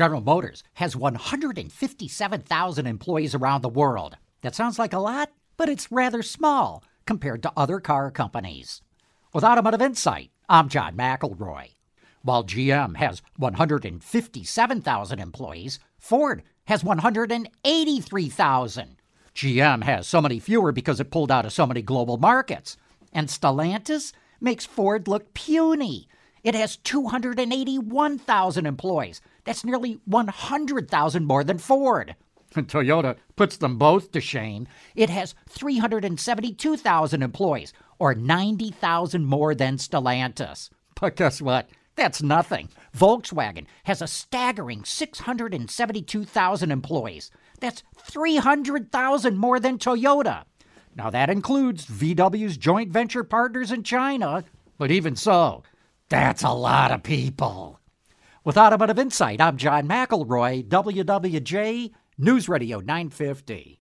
General Motors has 157,000 employees around the world. That sounds like a lot, but it's rather small compared to other car companies. With Automotive Insight, I'm John McElroy. While GM has 157,000 employees, Ford has 183,000. GM has so many fewer because it pulled out of so many global markets. And Stellantis makes Ford look puny. It has 281,000 employees. That's nearly 100,000 more than Ford. And Toyota puts them both to shame. It has 372,000 employees, or 90,000 more than Stellantis. But guess what? That's nothing. Volkswagen has a staggering 672,000 employees. That's 300,000 more than Toyota. Now, that includes VW's joint venture partners in China, but even so, that's a lot of people. With Automotive Insight, I'm John McElroy, WWJ News Radio 950.